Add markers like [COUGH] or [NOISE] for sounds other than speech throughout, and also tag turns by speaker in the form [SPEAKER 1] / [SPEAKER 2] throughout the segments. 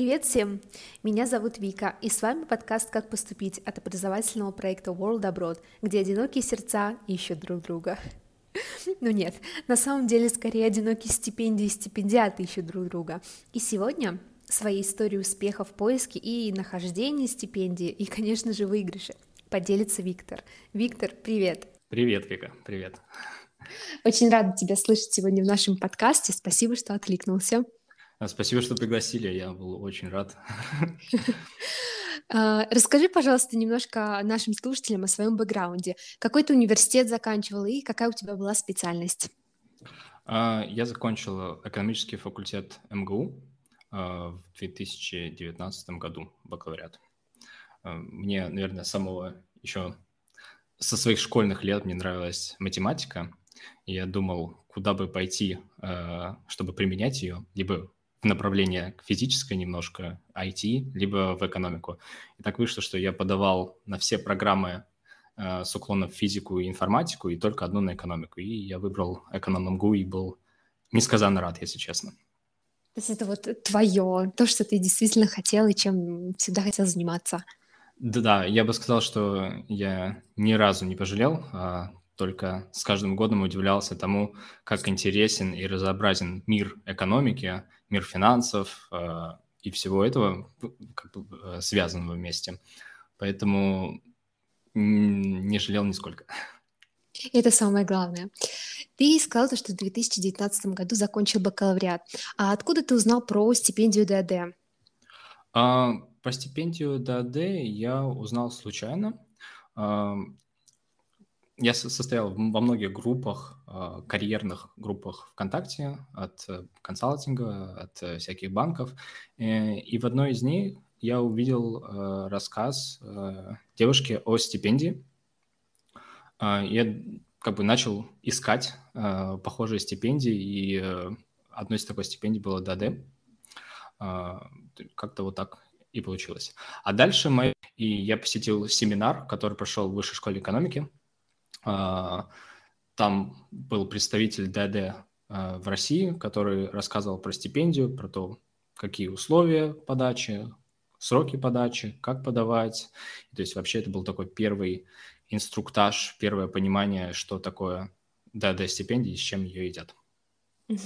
[SPEAKER 1] Привет всем! Меня зовут Вика, и с вами подкаст «Как поступить» от образовательного проекта World Abroad, где одинокие сердца ищут друг друга. [LAUGHS] Ну нет, на самом деле скорее одинокие стипендии и стипендиаты ищут друг друга. И сегодня своей историей успеха в поиске и нахождении стипендии, и, конечно же, выигрыше, поделится Виктор. Виктор, привет!
[SPEAKER 2] Привет, Вика, привет.
[SPEAKER 1] Очень рада тебя слышать сегодня в нашем подкасте. Спасибо, что откликнулся.
[SPEAKER 2] А, спасибо, что пригласили, я был очень рад.
[SPEAKER 1] А, расскажи, пожалуйста, немножко нашим слушателям о своем бэкграунде. Какой ты университет заканчивал и какая у тебя была специальность?
[SPEAKER 2] А, я закончил экономический факультет МГУ в 2019 году, бакалавриат. Мне, наверное, самого еще со своих школьных лет мне нравилась математика, и я думал, куда бы пойти, чтобы применять ее, либо направление физическое немножко, IT, либо в экономику. И так вышло, что я подавал на все программы э, с уклоном в физику и информатику, и только одну на экономику. И я выбрал эконом МГУ и был несказанно рад, если честно.
[SPEAKER 1] То есть это вот твое, то, что ты действительно хотел и чем всегда хотел заниматься.
[SPEAKER 2] Да, я бы сказал, что я ни разу не пожалел, а только с каждым годом удивлялся тому, как интересен и разнообразен мир экономики, мир финансов э, и всего этого как бы, э, связанного вместе. Поэтому не жалел нисколько.
[SPEAKER 1] Это самое главное. Ты сказал, что в 2019 году закончил бакалавриат. А откуда ты узнал про стипендию ДАД?
[SPEAKER 2] А, про стипендию ДАД я узнал случайно. А, я состоял во многих группах, а, карьерных группах ВКонтакте от э, консалтинга, от э, всяких банков. Э, и в одной из них я увидел рассказ девушки о стипендии. А, я как бы начал искать похожие стипендии, и одной из такой стипендий была ДАД. А, как-то вот так и получилось. А дальше мы... И я посетил семинар, который прошел в Высшей школе экономики – там был представитель ДД а, в России, который рассказывал про стипендию, про то, какие условия подачи, сроки подачи, как подавать. То есть вообще это был такой первый инструктаж, первое понимание, что такое ДД-стипендия и с чем ее едят. [LAUGHS]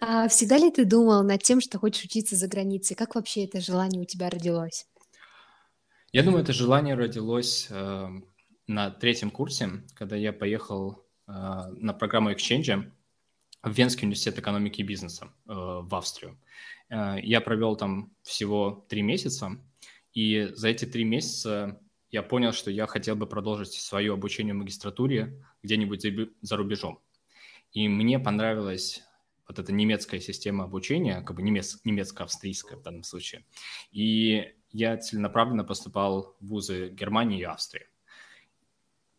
[SPEAKER 1] А всегда ли ты думал над тем, что хочешь учиться за границей? Как вообще это желание у тебя родилось?
[SPEAKER 2] Я думаю, это желание родилось э, на третьем курсе, когда я поехал э, на программу Exchange в Венский университет экономики и бизнеса э, в Австрию. Э, я провел там всего три месяца, и за эти три месяца я понял, что я хотел бы продолжить свое обучение в магистратуре где-нибудь за рубежом. И мне понравилась вот эта немецкая система обучения, как бы немец, немецко-австрийская в данном случае. И я целенаправленно поступал в вузы Германии и Австрии.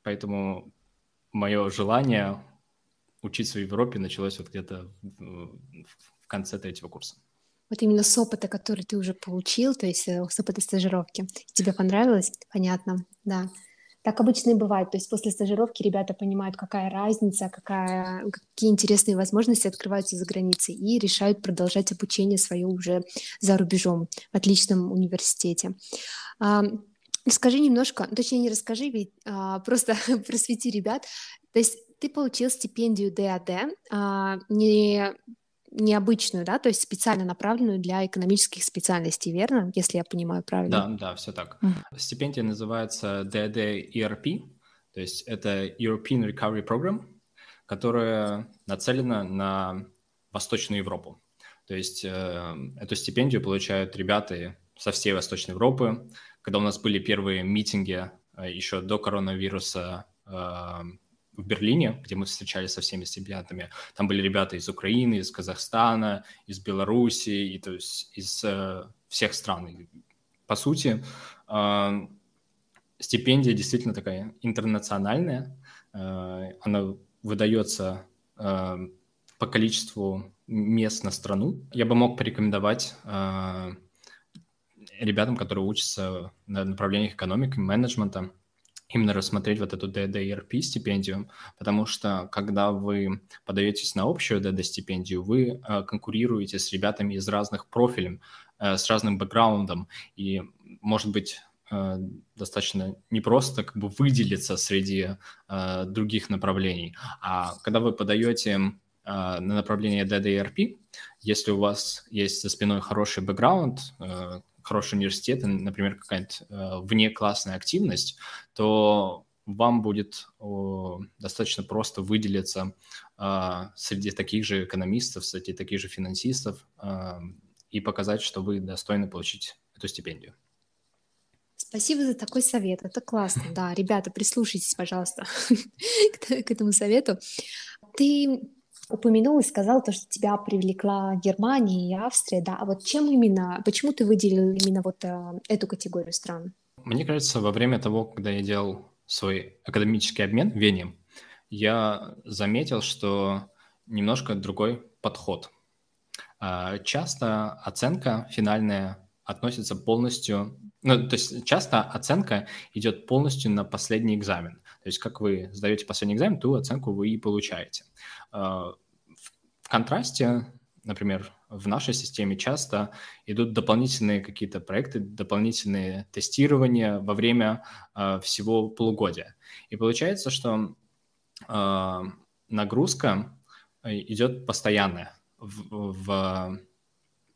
[SPEAKER 2] Поэтому мое желание учиться в Европе началось вот где-то в конце третьего курса.
[SPEAKER 1] Вот именно с опыта, который ты уже получил, то есть э, с опыта стажировки. Тебе понравилось? Понятно, да. Так обычно и бывает. То есть после стажировки ребята понимают, какая разница, какая, какие интересные возможности открываются за границей и решают продолжать обучение свое уже за рубежом в отличном университете. Расскажи немножко, точнее не расскажи, ведь а, просто [LAUGHS] просвети ребят. То есть ты получил стипендию ДАД, а, не необычную, да, то есть специально направленную для экономических специальностей, верно, если я понимаю правильно?
[SPEAKER 2] Да, да, все так. Mm. Стипендия называется DAD ERP, то есть это European Recovery Program, которая нацелена на Восточную Европу. То есть э, эту стипендию получают ребята со всей Восточной Европы, когда у нас были первые митинги э, еще до коронавируса э, в Берлине, где мы встречались со всеми стипендиатами, там были ребята из Украины, из Казахстана, из Белоруссии, и, то есть из э, всех стран. По сути, стипендия действительно такая интернациональная, она выдается по количеству мест на страну. Я бы мог порекомендовать ребятам, которые учатся на направлениях экономики, менеджмента, именно рассмотреть вот эту DDRP стипендию, потому что когда вы подаетесь на общую DD стипендию, вы э, конкурируете с ребятами из разных профилей, э, с разным бэкграундом, и может быть э, достаточно непросто как бы выделиться среди других направлений. А когда вы подаете на направление DDRP, если у вас есть за спиной хороший бэкграунд, хороший университет, например, какая-то э, внеклассная активность, то вам будет достаточно просто выделиться э, среди таких же экономистов, среди таких же финансистов э, и показать, что вы достойны получить эту стипендию.
[SPEAKER 1] Спасибо за такой совет. Это классно. Да, ребята, прислушайтесь, пожалуйста, [LAUGHS] к этому совету. Ты упомянул и сказал то, что тебя привлекла Германия и Австрия, да, а вот чем именно, почему ты выделил именно вот э, эту категорию стран?
[SPEAKER 2] Мне кажется, во время того, когда я делал свой академический обмен в Вене, я заметил, что немножко другой подход. А, часто оценка финальная относится полностью, ну, то есть часто оценка идет полностью на последний экзамен. То есть как вы сдаете последний экзамен, ту оценку вы и получаете. А, в контрасте, например, в нашей системе часто идут дополнительные какие-то проекты, дополнительные тестирования во время э, всего полугодия. И получается, что э, нагрузка идет постоянная в, в,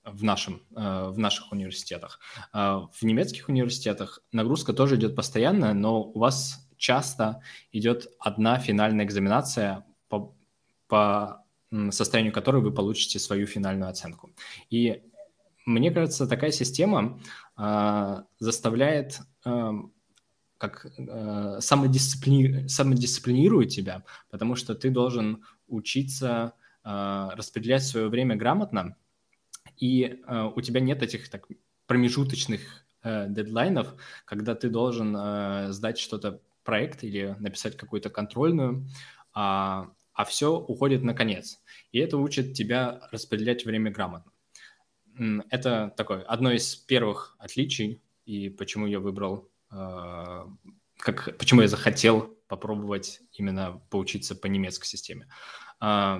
[SPEAKER 2] в, нашем, в наших университетах. В немецких университетах нагрузка тоже идет постоянная, но у вас часто идет одна финальная экзаменация по, по состоянию которой вы получите свою финальную оценку. И мне кажется, такая система э, заставляет э, как э, самодисциплини... самодисциплинирует тебя, потому что ты должен учиться э, распределять свое время грамотно, и э, у тебя нет этих так, промежуточных э, дедлайнов, когда ты должен э, сдать что-то проект или написать какую-то контрольную, а а все уходит на конец. И это учит тебя распределять время грамотно. Это такое одно из первых отличий, и почему я выбрал, э, как, почему я захотел попробовать именно поучиться по немецкой системе. Э,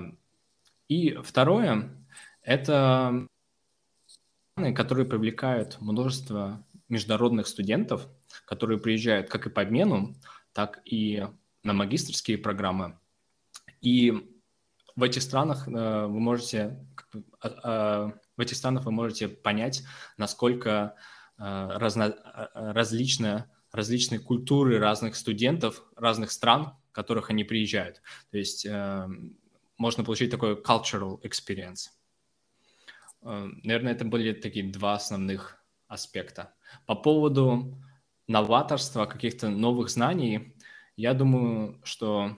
[SPEAKER 2] и второе – это которые привлекают множество международных студентов, которые приезжают как и по обмену, так и на магистрские программы – и в этих странах э, вы можете а, а, в этих странах вы можете понять, насколько э, разно, э, различно, различные культуры разных студентов, разных стран, в которых они приезжают. То есть можно получить такой cultural experience. Наверное, это были такие два основных аспекта. По поводу новаторства, каких-то новых знаний, я думаю, что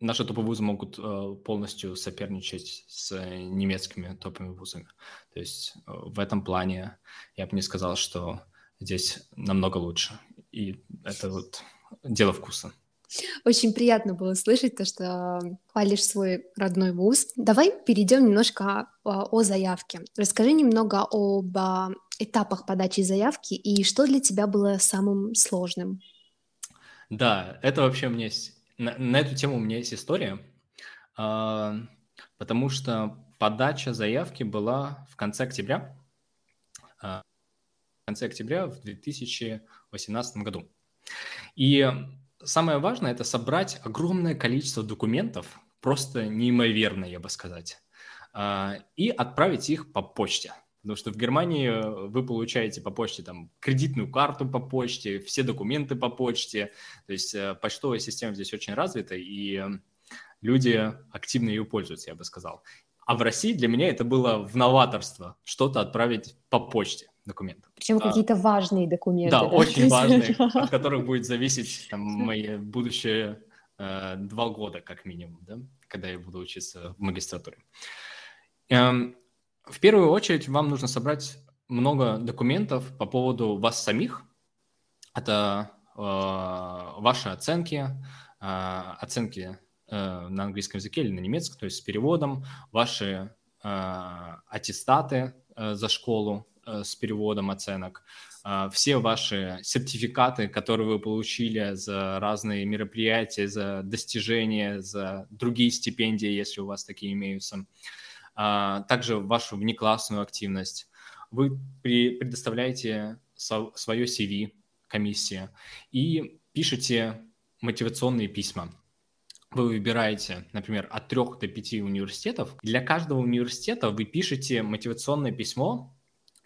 [SPEAKER 2] наши топовые вузы могут э, полностью соперничать с немецкими топовыми вузами. То есть э, в этом плане я бы не сказал, что здесь намного лучше. И это вот дело вкуса.
[SPEAKER 1] Очень приятно было слышать то, что хвалишь свой родной вуз. Давай перейдем немножко о, о заявке. Расскажи немного об а, этапах подачи заявки и что для тебя было самым сложным.
[SPEAKER 2] Да, это вообще у меня есть на, на эту тему у меня есть история, э, потому что подача заявки была в конце октября, в конце октября в 2018 году. И самое важное – это собрать огромное количество документов, просто неимоверно, я бы сказать, э, и отправить их по почте – Потому что в Германии э, вы получаете по почте там кредитную карту по почте, все документы по почте. То есть э, почтовая система здесь очень развита, и люди активно ее пользуются, я бы сказал. А в России для меня это было в новаторство что-то отправить по почте документы.
[SPEAKER 1] Причем а, какие-то важные документы.
[SPEAKER 2] Да, да? очень важные, [LAUGHS] от которых будет зависеть там, мои будущие э, два года как минимум, да, когда я буду учиться в магистратуре. Эм, в первую очередь вам нужно собрать много документов по поводу вас самих. Это э, ваши оценки, э, оценки э, на английском языке или на немецком, то есть с переводом, ваши э, аттестаты э, за школу с переводом оценок, э, а, все ваши сертификаты, которые вы получили за разные мероприятия, за достижения, за другие стипендии, если у вас такие имеются, а, также вашу внеклассную активность. Вы предоставляете свое CV комиссии и пишете мотивационные письма. Вы выбираете, например, от трех до пяти университетов. Для каждого университета вы пишете мотивационное письмо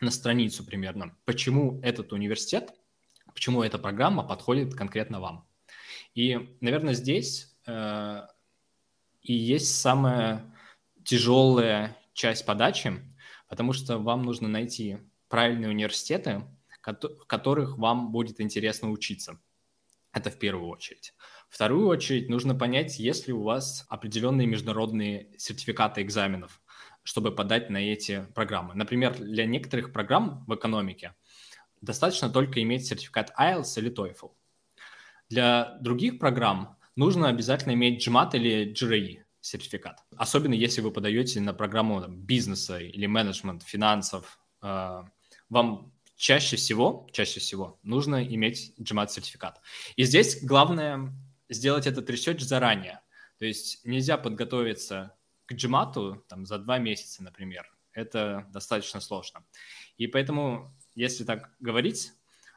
[SPEAKER 2] на страницу примерно, почему этот университет, почему эта программа подходит конкретно вам. И, наверное, здесь э, и есть самая тяжелая часть подачи, потому что вам нужно найти правильные университеты, в которых вам будет интересно учиться. Это в первую очередь. Вторую очередь нужно понять, есть ли у вас определенные международные сертификаты экзаменов чтобы подать на эти программы. Например, для некоторых программ в экономике достаточно только иметь сертификат IELTS или TOEFL. Для других программ нужно обязательно иметь GMAT или GRE сертификат. Особенно если вы подаете на программу там, бизнеса или менеджмент, финансов. Э, вам чаще всего, чаще всего нужно иметь GMAT сертификат. И здесь главное сделать этот research заранее. То есть нельзя подготовиться к GMAT у там, за два месяца, например. Это достаточно сложно. И поэтому, если так говорить,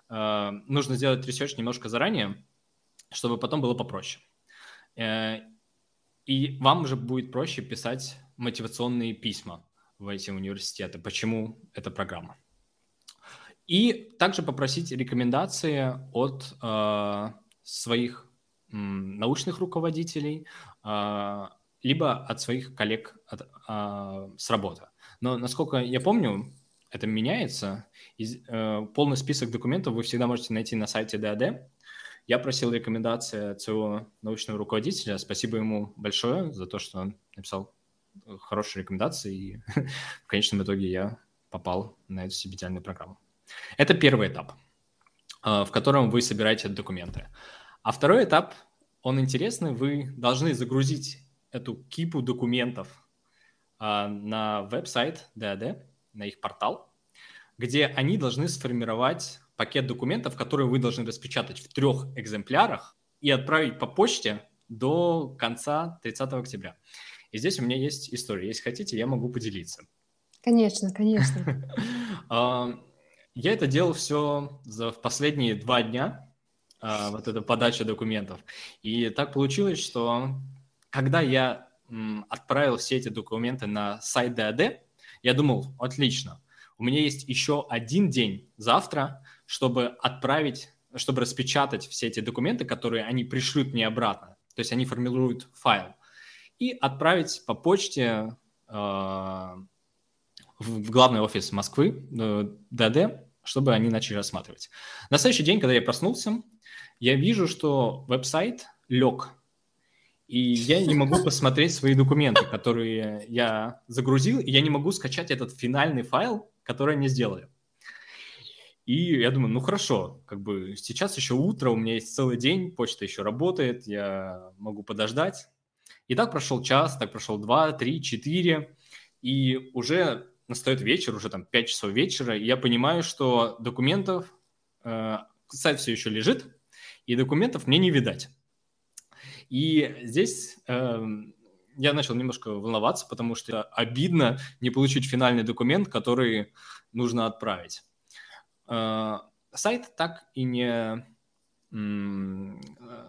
[SPEAKER 2] э, нужно сделать research немножко заранее, чтобы потом было попроще. Э, и вам уже будет проще писать мотивационные письма в эти университеты, почему эта программа. И также попросить рекомендации от э, своих м, научных руководителей, э, либо от своих коллег от, а, с работы. Но, насколько я помню, это меняется. И, э, полный список документов вы всегда можете найти на сайте ДАД. Я просил рекомендации от своего научного руководителя. Спасибо ему большое за то, что он написал хорошие рекомендации, и [LAUGHS] в конечном итоге я попал на эту стипендиальную программу. Это первый этап, э, в котором вы собираете документы. А второй этап, он интересный, вы должны загрузить эту кипу документов а, на веб-сайт ДАД, на их портал, где они должны сформировать пакет документов, которые вы должны распечатать в трех экземплярах и отправить по почте до конца 30 октября. И здесь у меня есть история. Если хотите, я могу поделиться.
[SPEAKER 1] Конечно, конечно. [LAUGHS]
[SPEAKER 2] А, я это делал все за последние два дня, а, вот эта подача документов. И так получилось, что когда я отправил все эти документы на сайт ДАД, я думал, отлично, у меня есть еще один день завтра, чтобы отправить, чтобы распечатать все эти документы, которые они пришлют мне обратно. То есть они формируют файл. И отправить по почте э, в, главный офис Москвы, э, ДАД, чтобы они начали рассматривать. На следующий день, когда я проснулся, я вижу, что веб-сайт лег и я не могу посмотреть свои документы, которые я загрузил, и я не могу скачать этот финальный файл, который они сделали. И я думаю, ну хорошо, как бы сейчас еще утро, у меня есть целый день, почта еще работает, я могу подождать. И так прошел час, так прошел два, три, четыре, и уже настает вечер, уже там 5 часов вечера, и я понимаю, что документов, э, сайт все еще лежит, и документов мне не видать. И здесь э, я начал немножко волноваться, потому что обидно не получить финальный документ, который нужно отправить. Э, сайт так и не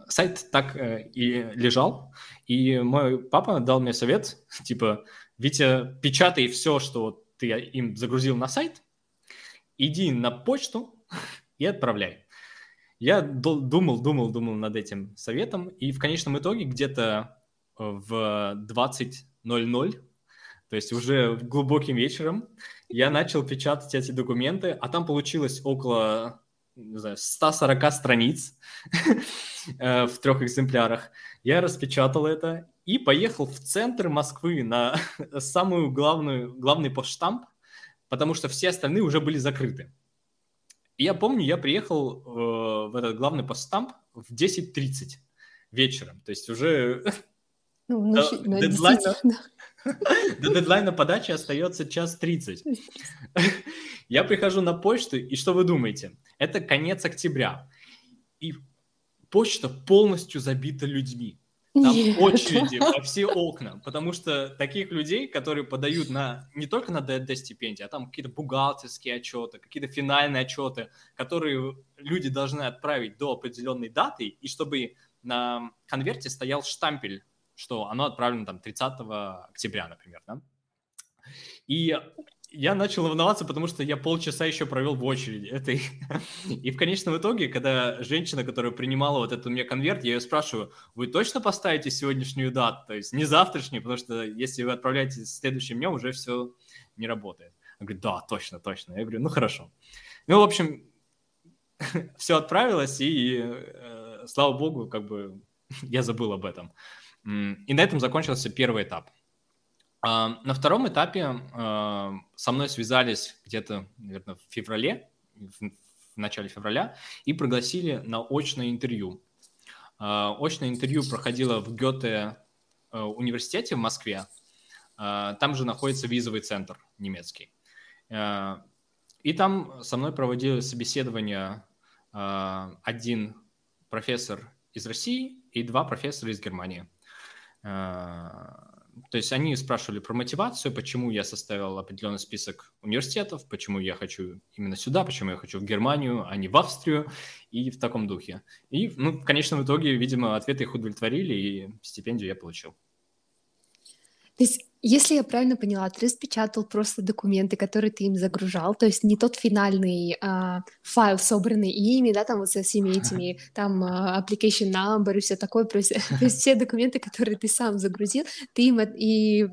[SPEAKER 2] сайт так э, и лежал, и мой папа дал мне совет, [LAUGHS] типа, Витя, печатай все, что ты им загрузил на сайт, иди на почту [LAUGHS] и отправляй. Я думал, думал, думал над этим советом, и в конечном итоге где-то э, в 20.00, то есть уже глубоким вечером, я начал печатать эти документы, а там получилось около не знаю, 140 страниц [LAUGHS] э, в трех экземплярах. Я распечатал это и поехал в центр Москвы на [LAUGHS] самую главную, главный поштамп, потому что все остальные уже были закрыты я помню, я приехал э, в этот главный постстамп в 10.30 вечером. То есть уже
[SPEAKER 1] ну, [LAUGHS] ну, [LAUGHS] дедлайна, [LAUGHS]
[SPEAKER 2] До дедлайна подачи остается час 30. Я прихожу на почту, и что вы думаете? Это конец октября. И почта полностью забита людьми. Там Нет. очереди во все окна, потому что таких людей, которые подают на не только на ДД стипендии, а там какие-то бухгалтерские отчеты, какие-то финальные отчеты, которые люди должны отправить до определенной даты, и чтобы на конверте стоял штампель, что оно отправлено там 30 октября, например, да? И я начал волноваться, потому что я полчаса еще провел в очереди. Это... [LAUGHS] И в конечном итоге, когда женщина, которая принимала вот этот у меня конверт, я ее спрашиваю, вы точно поставите сегодняшнюю дату? То есть не завтрашнюю, потому что если вы отправляете следующим днем, уже все не работает. Она говорит, да, точно, точно. Я говорю, ну хорошо. Ну, в общем, [LAUGHS] все отправилось, и э, слава богу, как бы [LAUGHS] я забыл об этом. И на этом закончился первый этап. А, на втором этапе а, со мной связались где-то, наверное, в феврале, в начале февраля, и пригласили на очное интервью. А, очное интервью проходило в Гёте университете в Москве. Там же находится визовый центр немецкий. И там со мной проводили собеседование один профессор из России и два профессора из Германии. То есть они спрашивали про мотивацию, почему я составил определенный список университетов, почему я хочу именно сюда, почему я хочу в Германию, а не в Австрию, и в таком духе. И ну, в конечном итоге, видимо, ответы их удовлетворили, и стипендию я получил.
[SPEAKER 1] То есть, если я правильно поняла, ты распечатал просто документы, которые ты им загружал, то есть не тот финальный а, файл, собранный ими, да, там вот со всеми этими, там а, application number и все такое, то есть, [LAUGHS] то есть все документы, которые ты сам загрузил, ты им и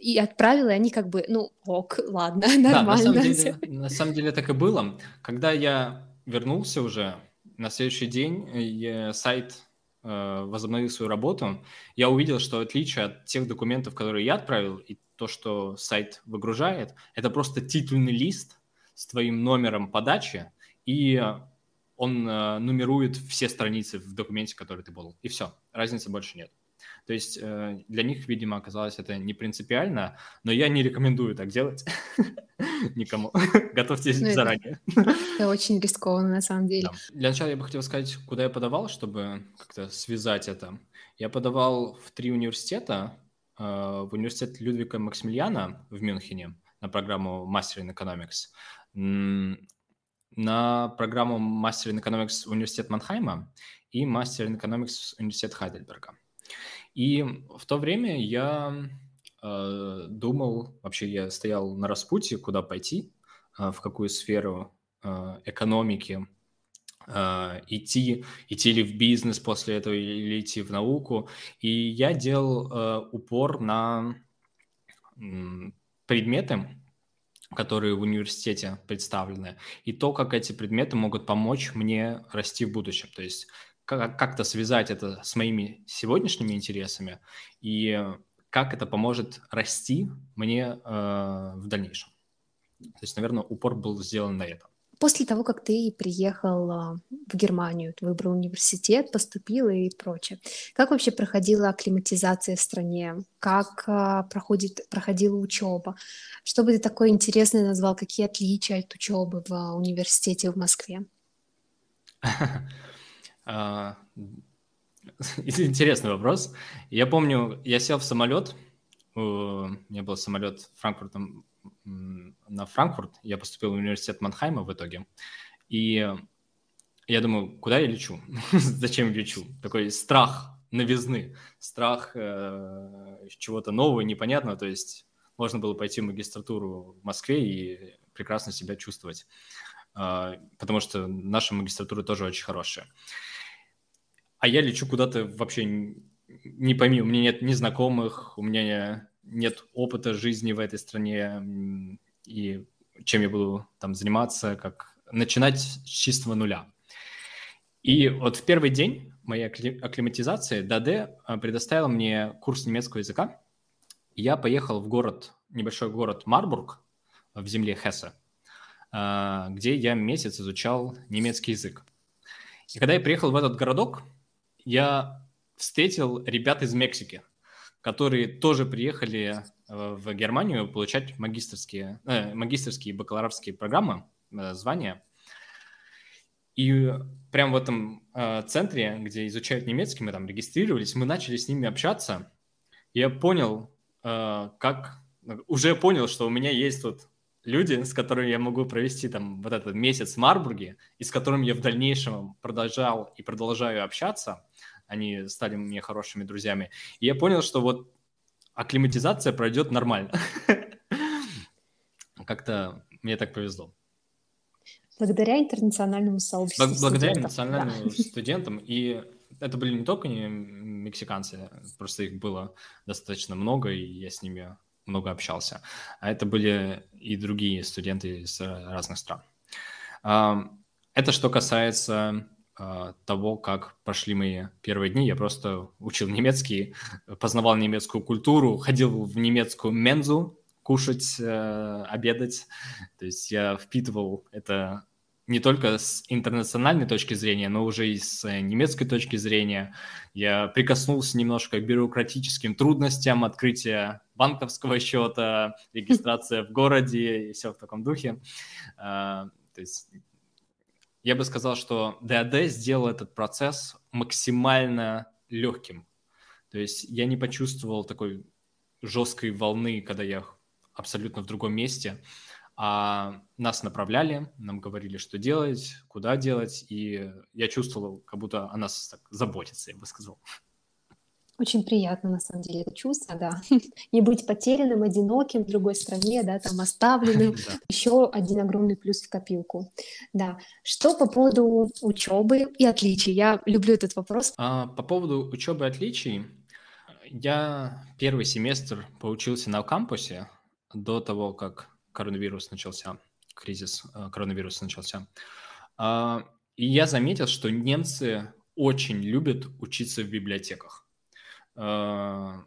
[SPEAKER 1] и отправил, и они как бы, ну, ок, ладно, нормально. [LAUGHS] Да, на
[SPEAKER 2] самом, деле, на самом деле так и было. Когда я вернулся уже, на следующий день я, сайт Э, возобновил свою работу, я увидел, что отличие от тех документов, которые я отправил, и то, что сайт выгружает, это просто титульный лист с твоим номером подачи, и он э, нумерует все страницы в документе, который ты был. И все, разницы больше нет. То есть э, для них, видимо, оказалось это не принципиально, но я не рекомендую так делать [LAUGHS] никому. [LAUGHS] Готовьтесь ну, заранее.
[SPEAKER 1] Это очень рискованно, на самом деле.
[SPEAKER 2] Для начала я бы хотел сказать, куда я подавал, чтобы как-то связать это. Я подавал в три университета. Э, в университет Людвига Максимилиана в Мюнхене на программу Master in Economics, на программу Master in Economics университет Манхайма и Master in Economics университет Хайдельберга. И в то время я э, думал, вообще я стоял на распутье, куда пойти, э, в какую сферу э, экономики э, идти, идти ли в бизнес после этого или идти в науку. И я делал э, упор на э, предметы, которые в университете представлены, и то, как эти предметы могут помочь мне расти в будущем. То есть как-то связать это с моими сегодняшними интересами и как это поможет расти мне э, в дальнейшем. То есть, наверное, упор был сделан на это.
[SPEAKER 1] После того, как ты приехал в Германию, ты выбрал университет, поступил и прочее, как вообще проходила акклиматизация в стране? Как а, проходит, проходила учеба? Что бы ты такое интересное назвал? Какие отличия от учебы в университете в Москве? [LAUGHS]
[SPEAKER 2] А, [LAUGHS] интересный вопрос. Я помню, я сел в самолет, у меня был самолет Франкфуртом на Франкфурт, я поступил в университет Манхайма в итоге, и я думаю, куда я лечу? [LAUGHS] Зачем лечу? Такой страх новизны, страх э, чего-то нового, непонятного, то есть можно было пойти в магистратуру в Москве и прекрасно себя чувствовать, э, потому что наша магистратура тоже очень хорошая а я лечу куда-то вообще не пойми, у меня нет ни знакомых, у меня нет опыта жизни в этой стране, и чем я буду там заниматься, как начинать с чистого нуля. И вот в первый день моей акклиматизации ДАД а, предоставил мне курс немецкого языка. Я поехал в город, небольшой город Марбург в земле Хесса, а, где я месяц изучал немецкий язык. И когда я приехал в этот городок, я встретил ребят из Мексики. которые тоже приехали э, в Германию получать магистрские, э, магистрские бакалаврские программы, э, звания. И прямо в этом э, центре, где изучают немецкий, мы там регистрировались, мы начали с ними общаться. Я понял, э, как... Уже понял, что у меня есть тут люди, с которыми я могу провести там вот этот месяц в Марбурге, и с которыми я в дальнейшем продолжал и продолжаю общаться. Они стали мне хорошими друзьями. И я понял, что вот акклиматизация пройдет нормально. [LAUGHS] Как-то мне так повезло.
[SPEAKER 1] Благодаря интернациональному сообществу.
[SPEAKER 2] Благодаря интернациональным да. [LAUGHS] студентам. И это были не только не мексиканцы, просто их было достаточно много, и я с ними много общался. А это были и другие студенты из разных стран. Это что касается а, того, как прошли мои первые дни. Я просто учил немецкий, познавал немецкую культуру, ходил в немецкую мензу кушать, э, обедать. То есть я впитывал это не только с интернациональной точки зрения, но уже и с немецкой точки зрения. Я прикоснулся немножко к бюрократическим трудностям открытия банковского счета, регистрация в городе и все в таком духе. А, то есть я бы сказал, что DAD сделал этот процесс максимально легким. То есть я не почувствовал такой жесткой волны, когда я абсолютно в другом месте а нас направляли, нам говорили, что делать, куда делать, и я чувствовал, как будто о нас так заботится, я бы сказал.
[SPEAKER 1] Очень приятно, на самом деле, это чувство, да. [LAUGHS] Не быть потерянным, одиноким в другой стране, да, там оставленным. [LAUGHS] Еще один огромный плюс в копилку. Да. Что по поводу учебы и отличий? Я люблю этот вопрос.
[SPEAKER 2] А, по поводу учебы и отличий, я первый семестр поучился на кампусе до того, как коронавирус начался, кризис э, коронавируса начался. А, и я заметил, что немцы очень любят учиться в библиотеках. А,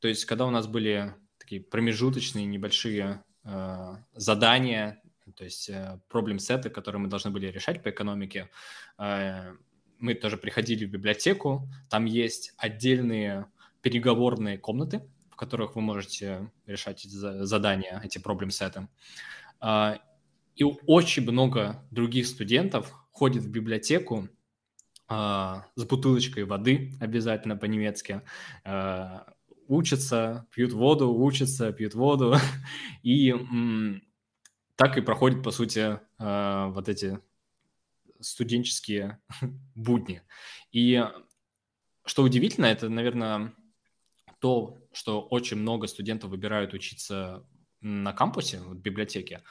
[SPEAKER 2] то есть, когда у нас были такие промежуточные небольшие э, задания, то есть э, проблем-сеты, которые мы должны были решать по экономике, мы тоже приходили в библиотеку, там есть отдельные переговорные комнаты, которых вы можете решать эти задания, эти проблем-сеты. А, и очень много других студентов ходит в библиотеку а, с бутылочкой воды, обязательно по-немецки, а, учатся, пьют воду, учатся, пьют воду, [LAUGHS] и так и проходят, по сути, вот эти студенческие [LAUGHS] будни. И что удивительно, это, наверное, то, что очень много студентов выбирают учиться на кампусе, в библиотеке,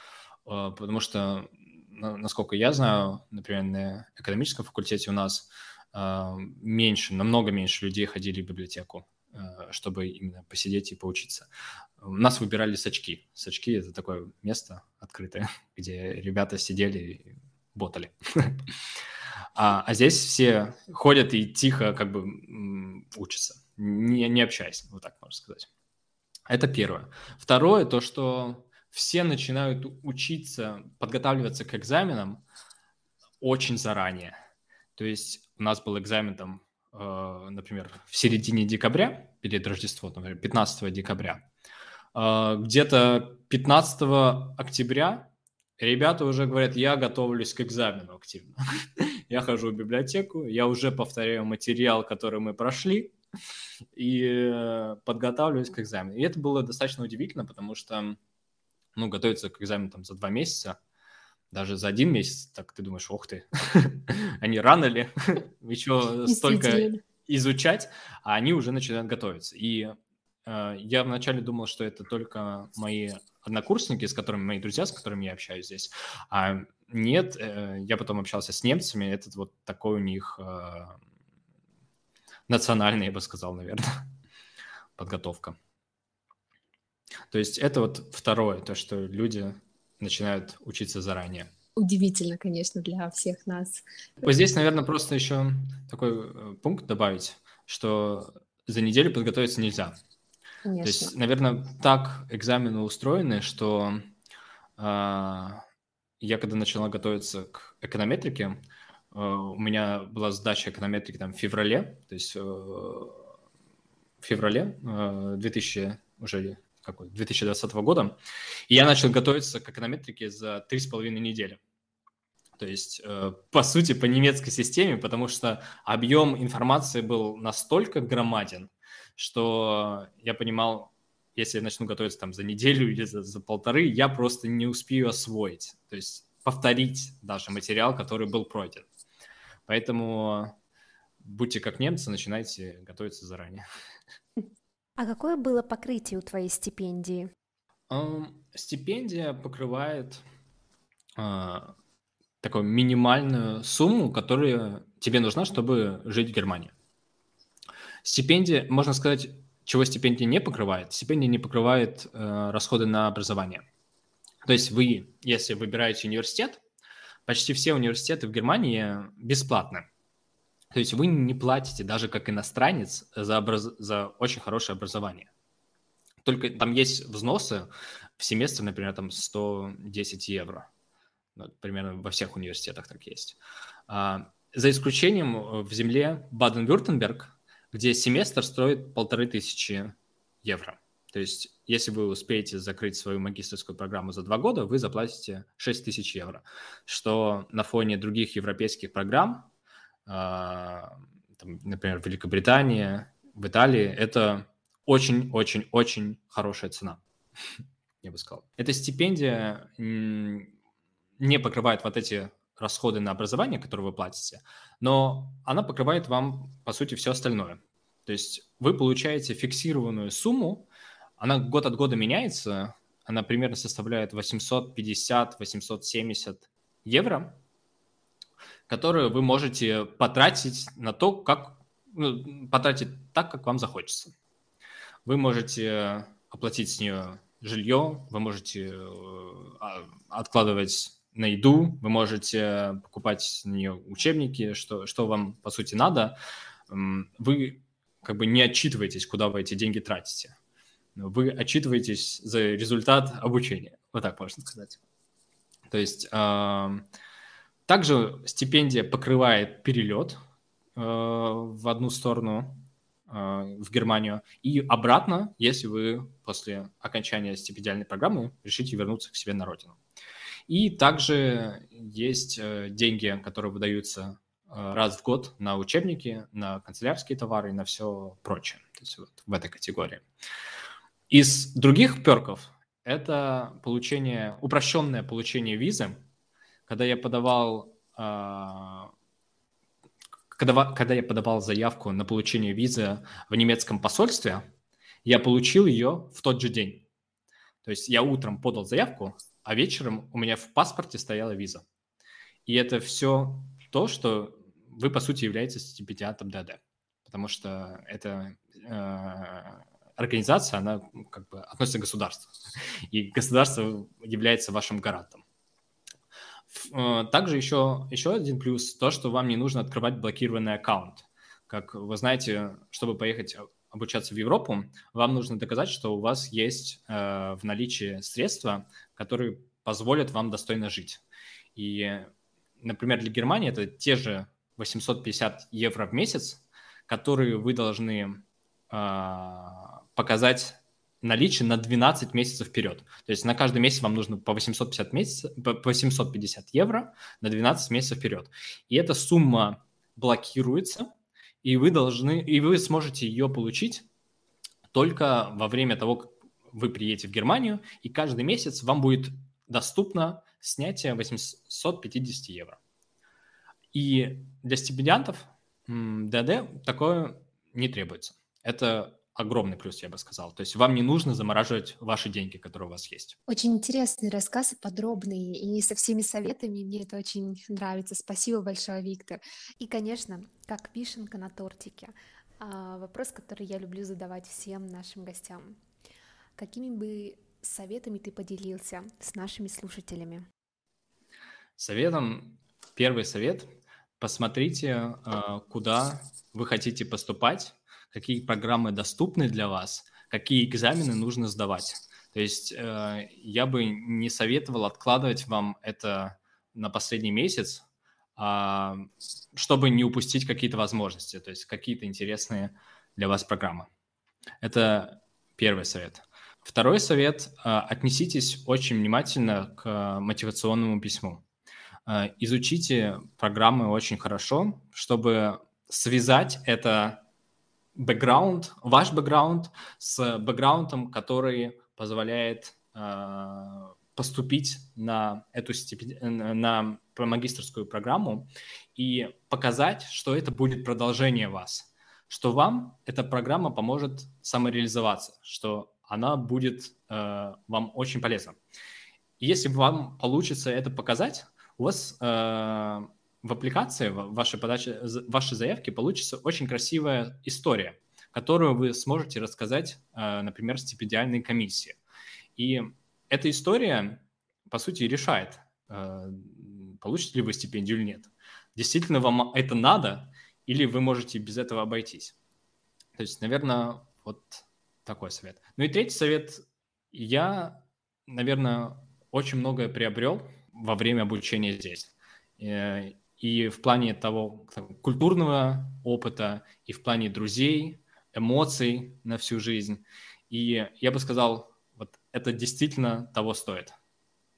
[SPEAKER 2] а, потому что, насколько я знаю, например, на экономическом факультете у нас а, меньше, намного меньше людей ходили в библиотеку, а, чтобы именно посидеть и поучиться. Нас выбирали сачки. Сачки – это такое место открытое, [LAUGHS] где ребята сидели и ботали. [LAUGHS] А, а здесь все ходят и тихо как бы учатся не, не общаясь, вот так можно сказать. Это первое. Второе, то, что все начинают учиться, подготавливаться к экзаменам очень заранее. То есть у нас был экзамен там, э, например, в середине декабря, перед Рождеством, например, 15 декабря. Э, где-то 15 октября ребята уже говорят, я готовлюсь к экзамену активно. [LAUGHS] я хожу в библиотеку, я уже повторяю материал, который мы прошли, и э, подготавливаюсь к экзамену. И это было достаточно удивительно, потому что, ну, готовиться к экзамену там за два месяца, даже за один месяц, так ты думаешь, ох ты, [LAUGHS] они рано ли [LAUGHS] еще столько изучать, а они уже начинают готовиться. И э, я вначале думал, что это только мои однокурсники, с которыми, мои друзья, с которыми я общаюсь здесь, а нет, э, я потом общался с немцами, это вот такой у них э, национальная, я бы сказал, наверное, [LAUGHS] подготовка. То есть это вот второе, то, что люди начинают учиться заранее.
[SPEAKER 1] Удивительно, конечно, для всех нас.
[SPEAKER 2] Вот здесь, наверное, просто еще такой э, пункт добавить, что за неделю подготовиться нельзя. Конечно. То есть, наверное, так экзамены устроены, что э, я когда начала готовиться к эконометрике, Э, у меня была сдача эконометрики там в феврале, то есть э, в феврале 2000 уже какой, 2020 года, и я начал готовиться к эконометрике за три с половиной недели. То есть, э, по сути, по немецкой системе, потому что объем информации был настолько громаден, что я понимал, если я начну готовиться там за неделю или за, за полторы, я просто не успею освоить, то есть повторить даже материал, который был пройден. Поэтому будьте как немцы, начинайте готовиться заранее.
[SPEAKER 1] А какое было покрытие у твоей стипендии?
[SPEAKER 2] Стипендия покрывает а, такую минимальную сумму, которая тебе нужна, чтобы жить в Германии. Стипендия, можно сказать, чего стипендия не покрывает. Стипендия не покрывает э, расходы на образование. То есть вы, если выбираете университет, почти все университеты в Германии бесплатны. То есть вы не платите даже как иностранец за, образ... за очень хорошее образование. Только там есть взносы в семестр, например, там 110 евро. Ну, примерно во всех университетах так есть. А, за исключением э, в земле Баден-Вюртемберг, где семестр стоит полторы тысячи евро. То есть, если вы успеете закрыть свою магистрскую программу за два года, вы заплатите 6 тысяч евро, что на фоне других европейских программ там, например, в Великобритании, в Италии, это очень-очень-очень хорошая цена, [LAUGHS] я бы сказал. Эта стипендия не покрывает вот эти расходы на образование, которые вы платите, но она покрывает вам, по сути, все остальное. То есть вы получаете фиксированную сумму, она год от года меняется, она примерно составляет 850-870 евро, которую вы можете потратить на то, как ну, потратить так, как вам захочется. Вы можете оплатить с нее жилье, вы можете э, а, откладывать на еду, вы можете покупать на нее учебники, что, что вам, по сути, надо. Вы как бы не отчитываетесь, куда вы эти деньги тратите. Вы отчитываетесь за результат обучения, вот так можно сказать. То есть также стипендия покрывает перелет э, в одну сторону э, в Германию и обратно, если вы после окончания стипендиальной программы решите вернуться к себе на родину. И также есть э, деньги, которые выдаются э, раз в год на учебники, на канцелярские товары и на все прочее. То есть вот в этой категории. Из других перков это получение, упрощенное получение визы когда я подавал, а, когда, когда я подавал заявку на получение визы в немецком посольстве, я получил ее в тот же день. То есть я утром подал заявку, а вечером у меня в паспорте стояла виза. И это все то, что вы, по сути, являетесь стипендиатом ДД. Потому что это э, организация, она как бы относится к государству. И государство является вашим гарантом. Э, также еще, еще один плюс, то, что вам не нужно открывать блокированный аккаунт. Как вы знаете, чтобы поехать обучаться в Европу, вам нужно доказать, что у вас есть э, в наличии средства, которые позволят вам достойно жить. И, например, для Германии это те же 850 евро в месяц, которые вы должны э, показать наличие на 12 месяцев вперед. То есть на каждый месяц вам нужно по 850, месяцев, по 850 евро на 12 месяцев вперед. И эта сумма блокируется, и вы должны, и вы сможете ее получить только во время того, как вы приедете в Германию, и каждый месяц вам будет доступно снятие 850 евро. И для стипендиантов ДД такое не требуется. Это огромный плюс, я бы сказал. То есть вам не нужно замораживать ваши деньги, которые у вас есть.
[SPEAKER 1] Очень интересный рассказ и подробный, и со всеми советами. Мне это очень нравится. Спасибо большое, Виктор. И, конечно, как вишенка на тортике, а, вопрос, который я люблю задавать всем нашим гостям. Какими бы советами ты поделился с нашими слушателями?
[SPEAKER 2] Советом, первый совет, посмотрите, а, куда вы хотите поступать, какие программы доступны для вас, какие экзамены нужно сдавать. То есть э, я бы не советовал откладывать вам это на последний месяц, э, чтобы не упустить какие-то возможности, то есть какие-то интересные для вас программы. Это первый совет. Второй совет – отнеситесь очень внимательно к мотивационному письму. Изучите программы очень хорошо, чтобы связать это бэкграунд, ваш бэкграунд с бэкграундом, который позволяет э, поступить на эту степень, на магистрскую программу и показать, что это будет продолжение вас, что вам эта программа поможет самореализоваться, что она будет э, вам очень полезна. Если вам получится это показать, у вас э, в аппликации, в вашей подаче, в вашей заявке получится очень красивая история, которую вы сможете рассказать, э, например, стипендиальной комиссии. И эта история, по сути, решает, э, получите ли вы стипендию или нет. Действительно вам это надо, или вы можете без этого обойтись. То есть, наверное, вот такой совет. Ну и третий совет. Я, наверное, очень многое приобрел во время обучения здесь. И в плане того там, культурного опыта, и в плане друзей, эмоций на всю жизнь. И я бы сказал, вот это действительно того стоит.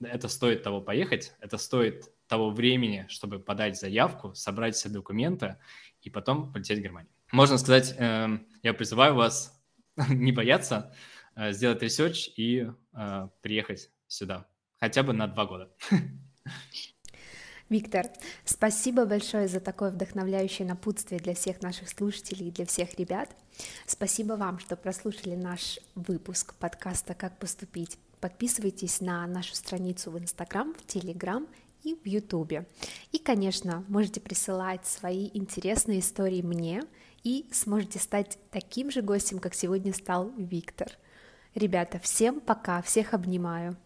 [SPEAKER 2] Это стоит того поехать, это стоит того времени, чтобы подать заявку, собрать все документы и потом полететь в Германию. Можно сказать, э, я призываю вас [LAUGHS] не бояться, э, сделать research и э, приехать сюда хотя бы на два года. [LAUGHS]
[SPEAKER 1] Виктор, спасибо большое за такое вдохновляющее напутствие для всех наших слушателей и для всех ребят. Спасибо вам, что прослушали наш выпуск подкаста «Как поступить». Подписывайтесь на нашу страницу в Инстаграм, в Телеграм и в Ютубе. И, конечно, можете присылать свои интересные истории мне и сможете стать таким же гостем, как сегодня стал Виктор. Ребята, всем пока, всех обнимаю.